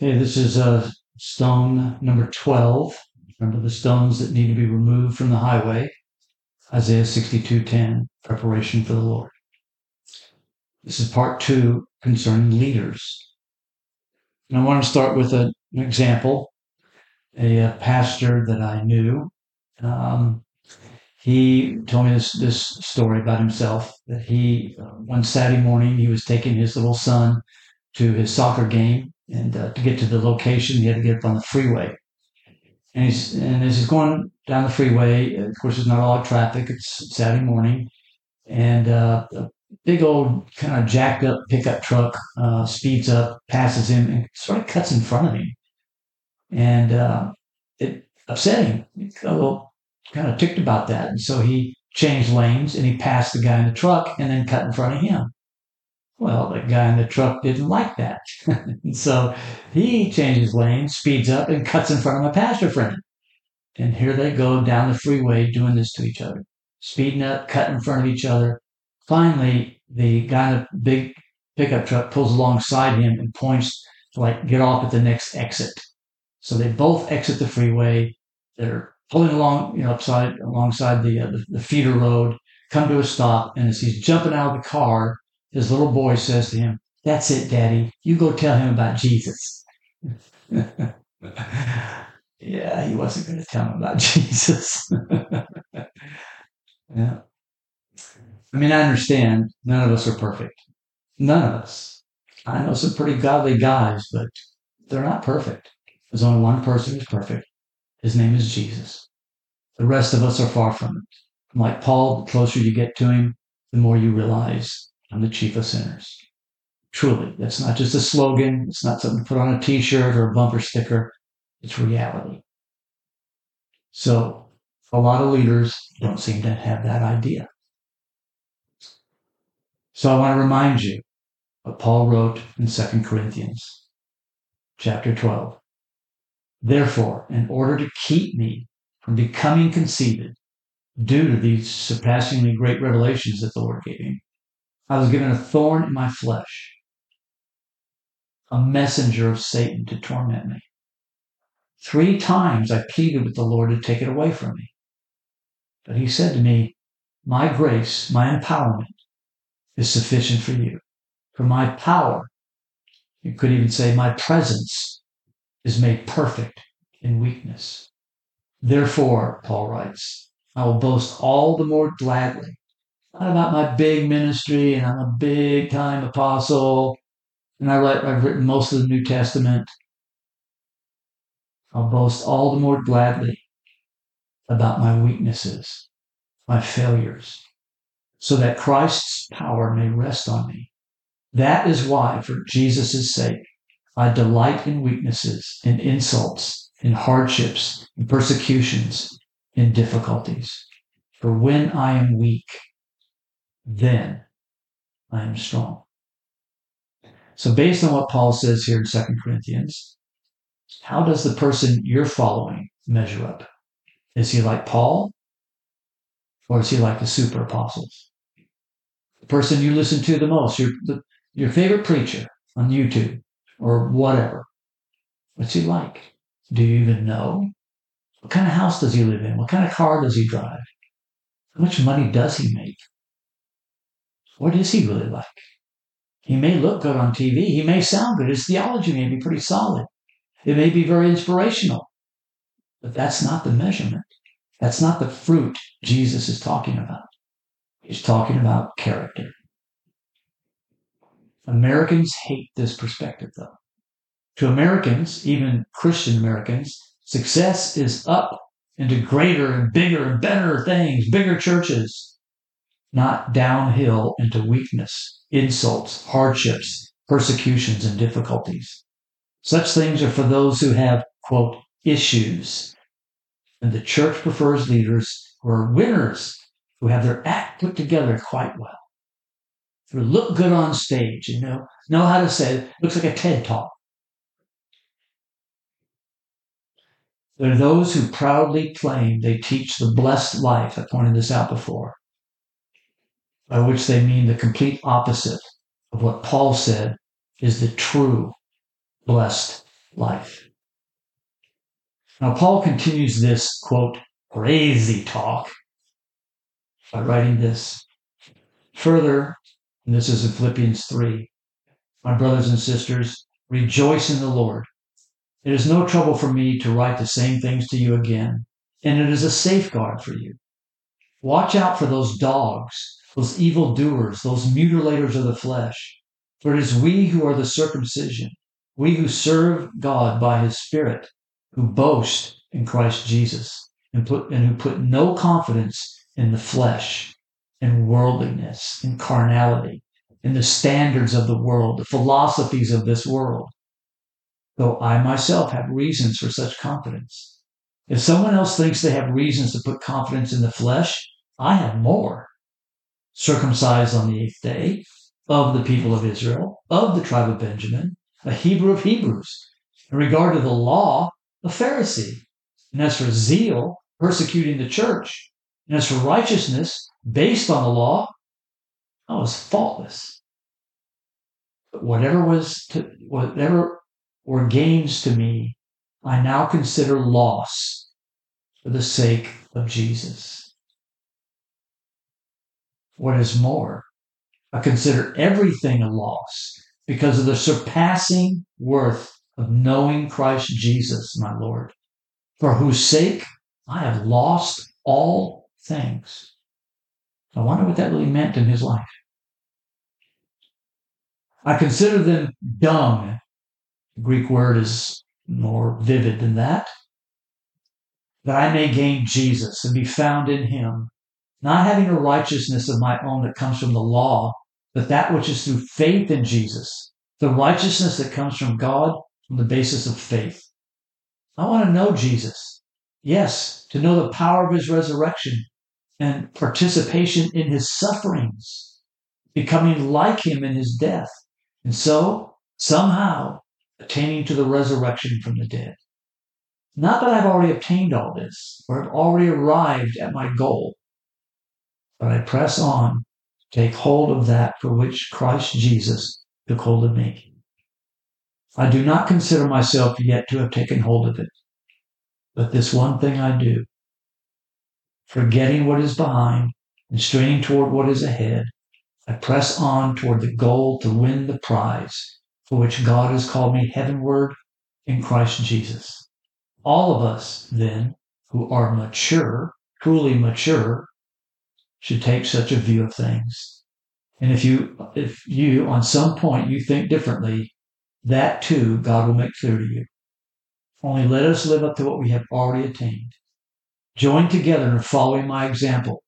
Okay, this is uh, stone number 12. Remember the stones that need to be removed from the highway. Isaiah 62:10, preparation for the Lord. This is part two concerning leaders. And I want to start with a, an example. A, a, pastor that I knew, um, he told me this, this story about himself that he, uh, one Saturday morning, he was taking his little son to his soccer game and uh, to get to the location, he had to get up on the freeway. And he's and as he's going down the freeway, of course, there's not a lot of traffic. It's Saturday morning, and uh, a big old kind of jacked up pickup truck uh, speeds up, passes him, and sort of cuts in front of him, and uh, it upset him. A little kind of ticked about that, and so he changed lanes and he passed the guy in the truck and then cut in front of him. Well, the guy in the truck didn't like that. so he changes lanes, speeds up, and cuts in front of my pastor friend. And here they go down the freeway doing this to each other, speeding up, cutting in front of each other. Finally, the guy in the big pickup truck pulls alongside him and points to like get off at the next exit. So they both exit the freeway. They're pulling along, you know, upside alongside the, uh, the the feeder road, come to a stop, and as he's jumping out of the car, his little boy says to him, That's it, Daddy. You go tell him about Jesus. yeah, he wasn't going to tell him about Jesus. yeah. I mean, I understand none of us are perfect. None of us. I know some pretty godly guys, but they're not perfect. There's only one person who's perfect. His name is Jesus. The rest of us are far from it. Like Paul, the closer you get to him, the more you realize I'm the chief of sinners. Truly, that's not just a slogan. It's not something to put on a t-shirt or a bumper sticker. It's reality. So a lot of leaders don't seem to have that idea. So I want to remind you what Paul wrote in 2 Corinthians chapter 12. Therefore, in order to keep me from becoming conceited due to these surpassingly great revelations that the Lord gave me, I was given a thorn in my flesh, a messenger of Satan to torment me. Three times I pleaded with the Lord to take it away from me. But he said to me, My grace, my empowerment is sufficient for you. For my power, you could even say my presence, is made perfect in weakness. Therefore, Paul writes, I will boast all the more gladly not about my big ministry and I'm a big time apostle and I write, I've written most of the New Testament. I'll boast all the more gladly about my weaknesses, my failures, so that Christ's power may rest on me. That is why, for Jesus' sake, I delight in weaknesses, in insults, in hardships, in persecutions, in difficulties. For when I am weak, then I am strong. So, based on what Paul says here in 2 Corinthians, how does the person you're following measure up? Is he like Paul? Or is he like the super apostles? The person you listen to the most, your, your favorite preacher on YouTube or whatever. What's he like? Do you even know? What kind of house does he live in? What kind of car does he drive? How much money does he make? What is he really like? He may look good on TV. He may sound good. His theology may be pretty solid. It may be very inspirational. But that's not the measurement. That's not the fruit Jesus is talking about. He's talking about character. Americans hate this perspective, though. To Americans, even Christian Americans, success is up into greater and bigger and better things, bigger churches, not downhill into weakness, insults, hardships, persecutions, and difficulties. Such things are for those who have, quote, issues. And the church prefers leaders who are winners, who have their act put together quite well, who look good on stage and know, know how to say it. Looks like a TED talk. There are those who proudly claim they teach the blessed life. I pointed this out before by which they mean the complete opposite of what Paul said is the true blessed life. Now, Paul continues this, quote, crazy talk by writing this. Further, and this is in Philippians 3, my brothers and sisters, rejoice in the Lord. It is no trouble for me to write the same things to you again, and it is a safeguard for you. Watch out for those dogs, those evil doers, those mutilators of the flesh. For it is we who are the circumcision, we who serve God by his Spirit, who boast in Christ Jesus, and, put, and who put no confidence in the flesh, in worldliness, in carnality, in the standards of the world, the philosophies of this world. Though I myself have reasons for such confidence. If someone else thinks they have reasons to put confidence in the flesh, I have more. Circumcised on the eighth day, of the people of Israel, of the tribe of Benjamin, a Hebrew of Hebrews. In regard to the law, a Pharisee. And as for zeal, persecuting the church. And as for righteousness, based on the law, I was faultless. But whatever was to, whatever were gains to me, I now consider loss for the sake of Jesus. What is more, I consider everything a loss because of the surpassing worth of knowing Christ Jesus, my Lord, for whose sake I have lost all things. I wonder what that really meant in his life. I consider them dung. The Greek word is more vivid than that. That I may gain Jesus and be found in him, not having a righteousness of my own that comes from the law, but that which is through faith in Jesus, the righteousness that comes from God on the basis of faith. I want to know Jesus. Yes, to know the power of his resurrection and participation in his sufferings, becoming like him in his death, and so somehow attaining to the resurrection from the dead. Not that I've already obtained all this or have already arrived at my goal, but I press on, to take hold of that for which Christ Jesus took hold of me. I do not consider myself yet to have taken hold of it, but this one thing I do, forgetting what is behind and straining toward what is ahead, I press on toward the goal to win the prize for which God has called me heavenward in Christ Jesus. All of us, then, who are mature, truly mature, should take such a view of things. And if you, if you, on some point, you think differently, that too God will make clear to you. Only let us live up to what we have already attained. Join together in following my example.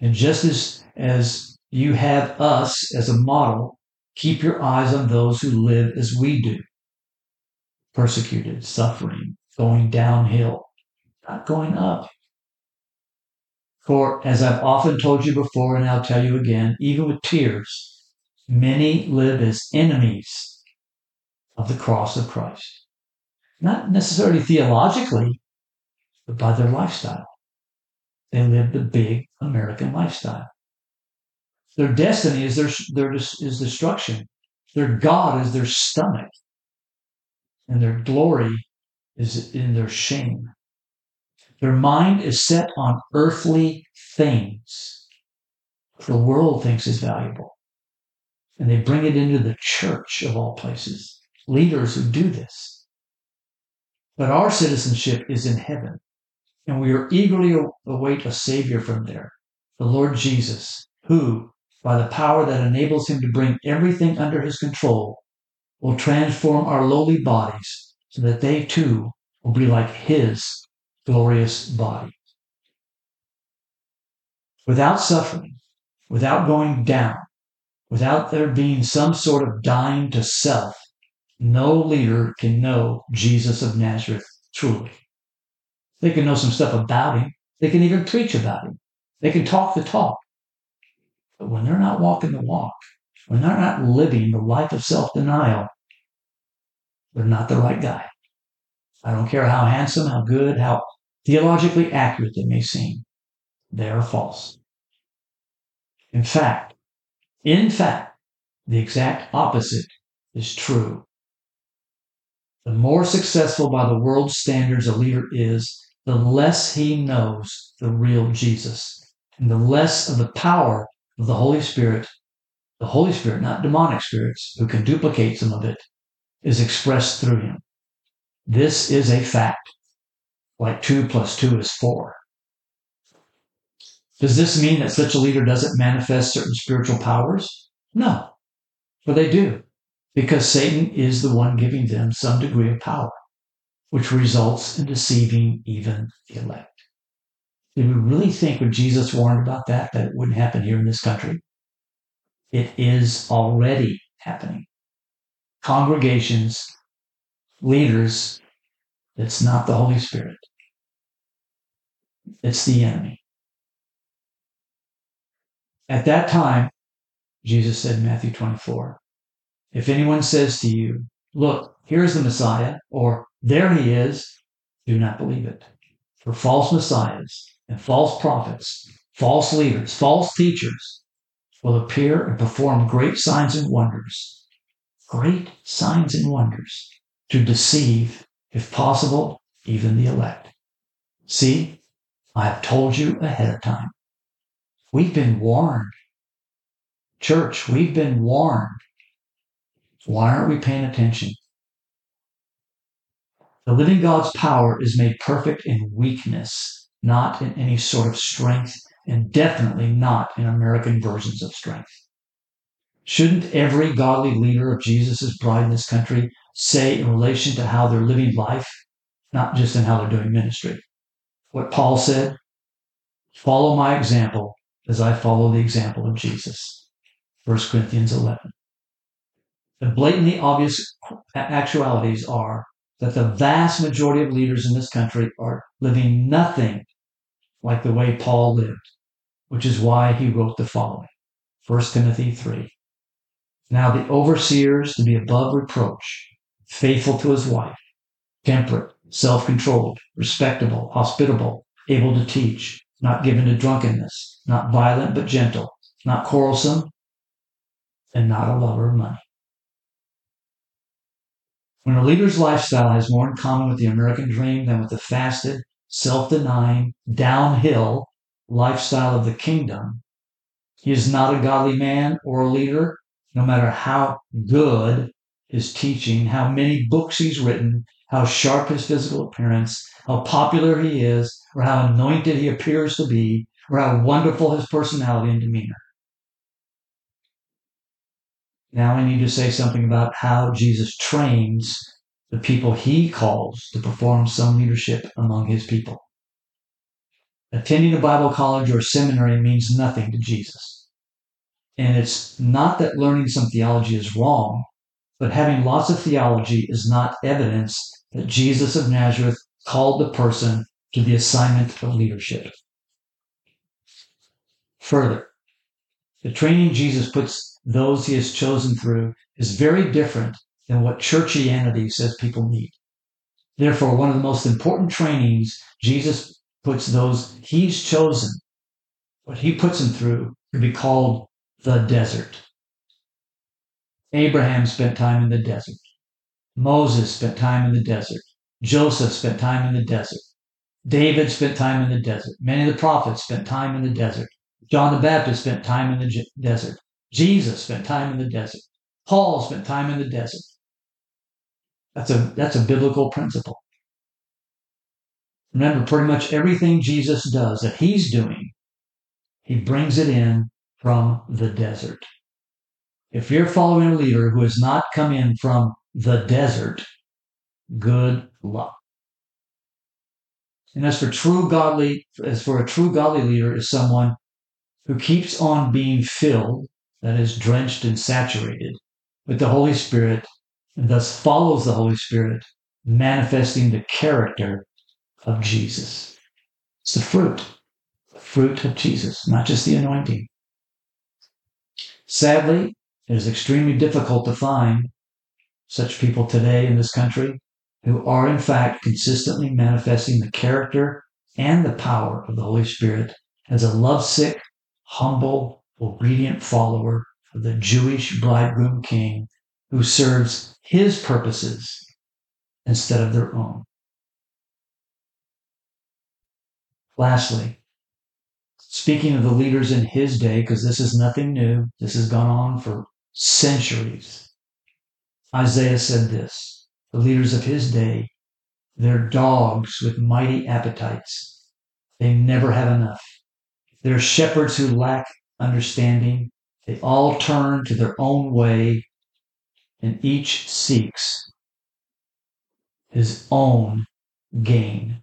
And just as, as you have us as a model, keep your eyes on those who live as we do. Persecuted, suffering, going downhill, not going up. For as I've often told you before, and I'll tell you again, even with tears, many live as enemies of the cross of Christ. Not necessarily theologically, but by their lifestyle. They live the big American lifestyle. Their destiny is their, their is destruction. Their God is their stomach. And their glory is in their shame. Their mind is set on earthly things. The world thinks is valuable. And they bring it into the church of all places. Leaders who do this. But our citizenship is in heaven. And we are eagerly await a Savior from there, the Lord Jesus, who, by the power that enables him to bring everything under his control, will transform our lowly bodies so that they too will be like his glorious body. Without suffering, without going down, without there being some sort of dying to self, no leader can know Jesus of Nazareth truly. They can know some stuff about him. They can even preach about him. They can talk the talk. But when they're not walking the walk, when they're not living the life of self denial, they're not the right guy. I don't care how handsome, how good, how theologically accurate they may seem, they are false. In fact, in fact, the exact opposite is true. The more successful by the world's standards a leader is, the less he knows the real Jesus, and the less of the power of the Holy Spirit, the Holy Spirit, not demonic spirits, who can duplicate some of it, is expressed through him. This is a fact. Like two plus two is four. Does this mean that such a leader doesn't manifest certain spiritual powers? No, but they do, because Satan is the one giving them some degree of power, which results in deceiving even the elect. Did we really think when Jesus warned about that, that it wouldn't happen here in this country? It is already happening. Congregations, leaders, it's not the Holy Spirit. It's the enemy. At that time, Jesus said in Matthew 24, if anyone says to you, look, here's the Messiah, or there he is, do not believe it. For false messiahs and false prophets, false leaders, false teachers will appear and perform great signs and wonders, great signs and wonders to deceive, if possible, even the elect. See, I have told you ahead of time. We've been warned. Church, we've been warned. Why aren't we paying attention? The living God's power is made perfect in weakness, not in any sort of strength, and definitely not in American versions of strength. Shouldn't every godly leader of Jesus' bride in this country say in relation to how they're living life, not just in how they're doing ministry? What Paul said, follow my example as I follow the example of Jesus. 1 Corinthians 11. The blatantly obvious actualities are that the vast majority of leaders in this country are living nothing like the way Paul lived, which is why he wrote the following 1 Timothy 3. Now the overseers to be above reproach, faithful to his wife, temperate, self controlled, respectable, hospitable, able to teach, not given to drunkenness, not violent but gentle, not quarrelsome, and not a lover of money. When a leader's lifestyle has more in common with the American dream than with the fasted, self denying, downhill lifestyle of the kingdom, he is not a godly man or a leader, no matter how good his teaching, how many books he's written, how sharp his physical appearance, how popular he is, or how anointed he appears to be, or how wonderful his personality and demeanor. Now I need to say something about how Jesus trains the people he calls to perform some leadership among his people. Attending a Bible college or seminary means nothing to Jesus. And it's not that learning some theology is wrong, but having lots of theology is not evidence that Jesus of Nazareth called the person to the assignment of leadership. Further, the training Jesus puts those he has chosen through is very different than what churchianity says people need. Therefore, one of the most important trainings Jesus puts those he's chosen, what he puts them through, could be called the desert. Abraham spent time in the desert. Moses spent time in the desert. Joseph spent time in the desert. David spent time in the desert. Many of the prophets spent time in the desert. John the Baptist spent time in the desert. Jesus spent time in the desert. Paul spent time in the desert. That's a, that's a biblical principle. Remember, pretty much everything Jesus does that he's doing, he brings it in from the desert. If you're following a leader who has not come in from the desert, good luck. And as for true godly, as for a true godly leader is someone who keeps on being filled, that is drenched and saturated with the Holy Spirit, and thus follows the Holy Spirit, manifesting the character of Jesus. It's the fruit, the fruit of Jesus, not just the anointing. Sadly, it is extremely difficult to find such people today in this country who are in fact consistently manifesting the character and the power of the Holy Spirit as a lovesick, humble, obedient follower of the Jewish bridegroom king who serves his purposes instead of their own. Lastly, speaking of the leaders in his day, because this is nothing new, this has gone on for centuries. Isaiah said this the leaders of his day, they're dogs with mighty appetites. They never have enough. They're shepherds who lack understanding. They all turn to their own way, and each seeks his own gain.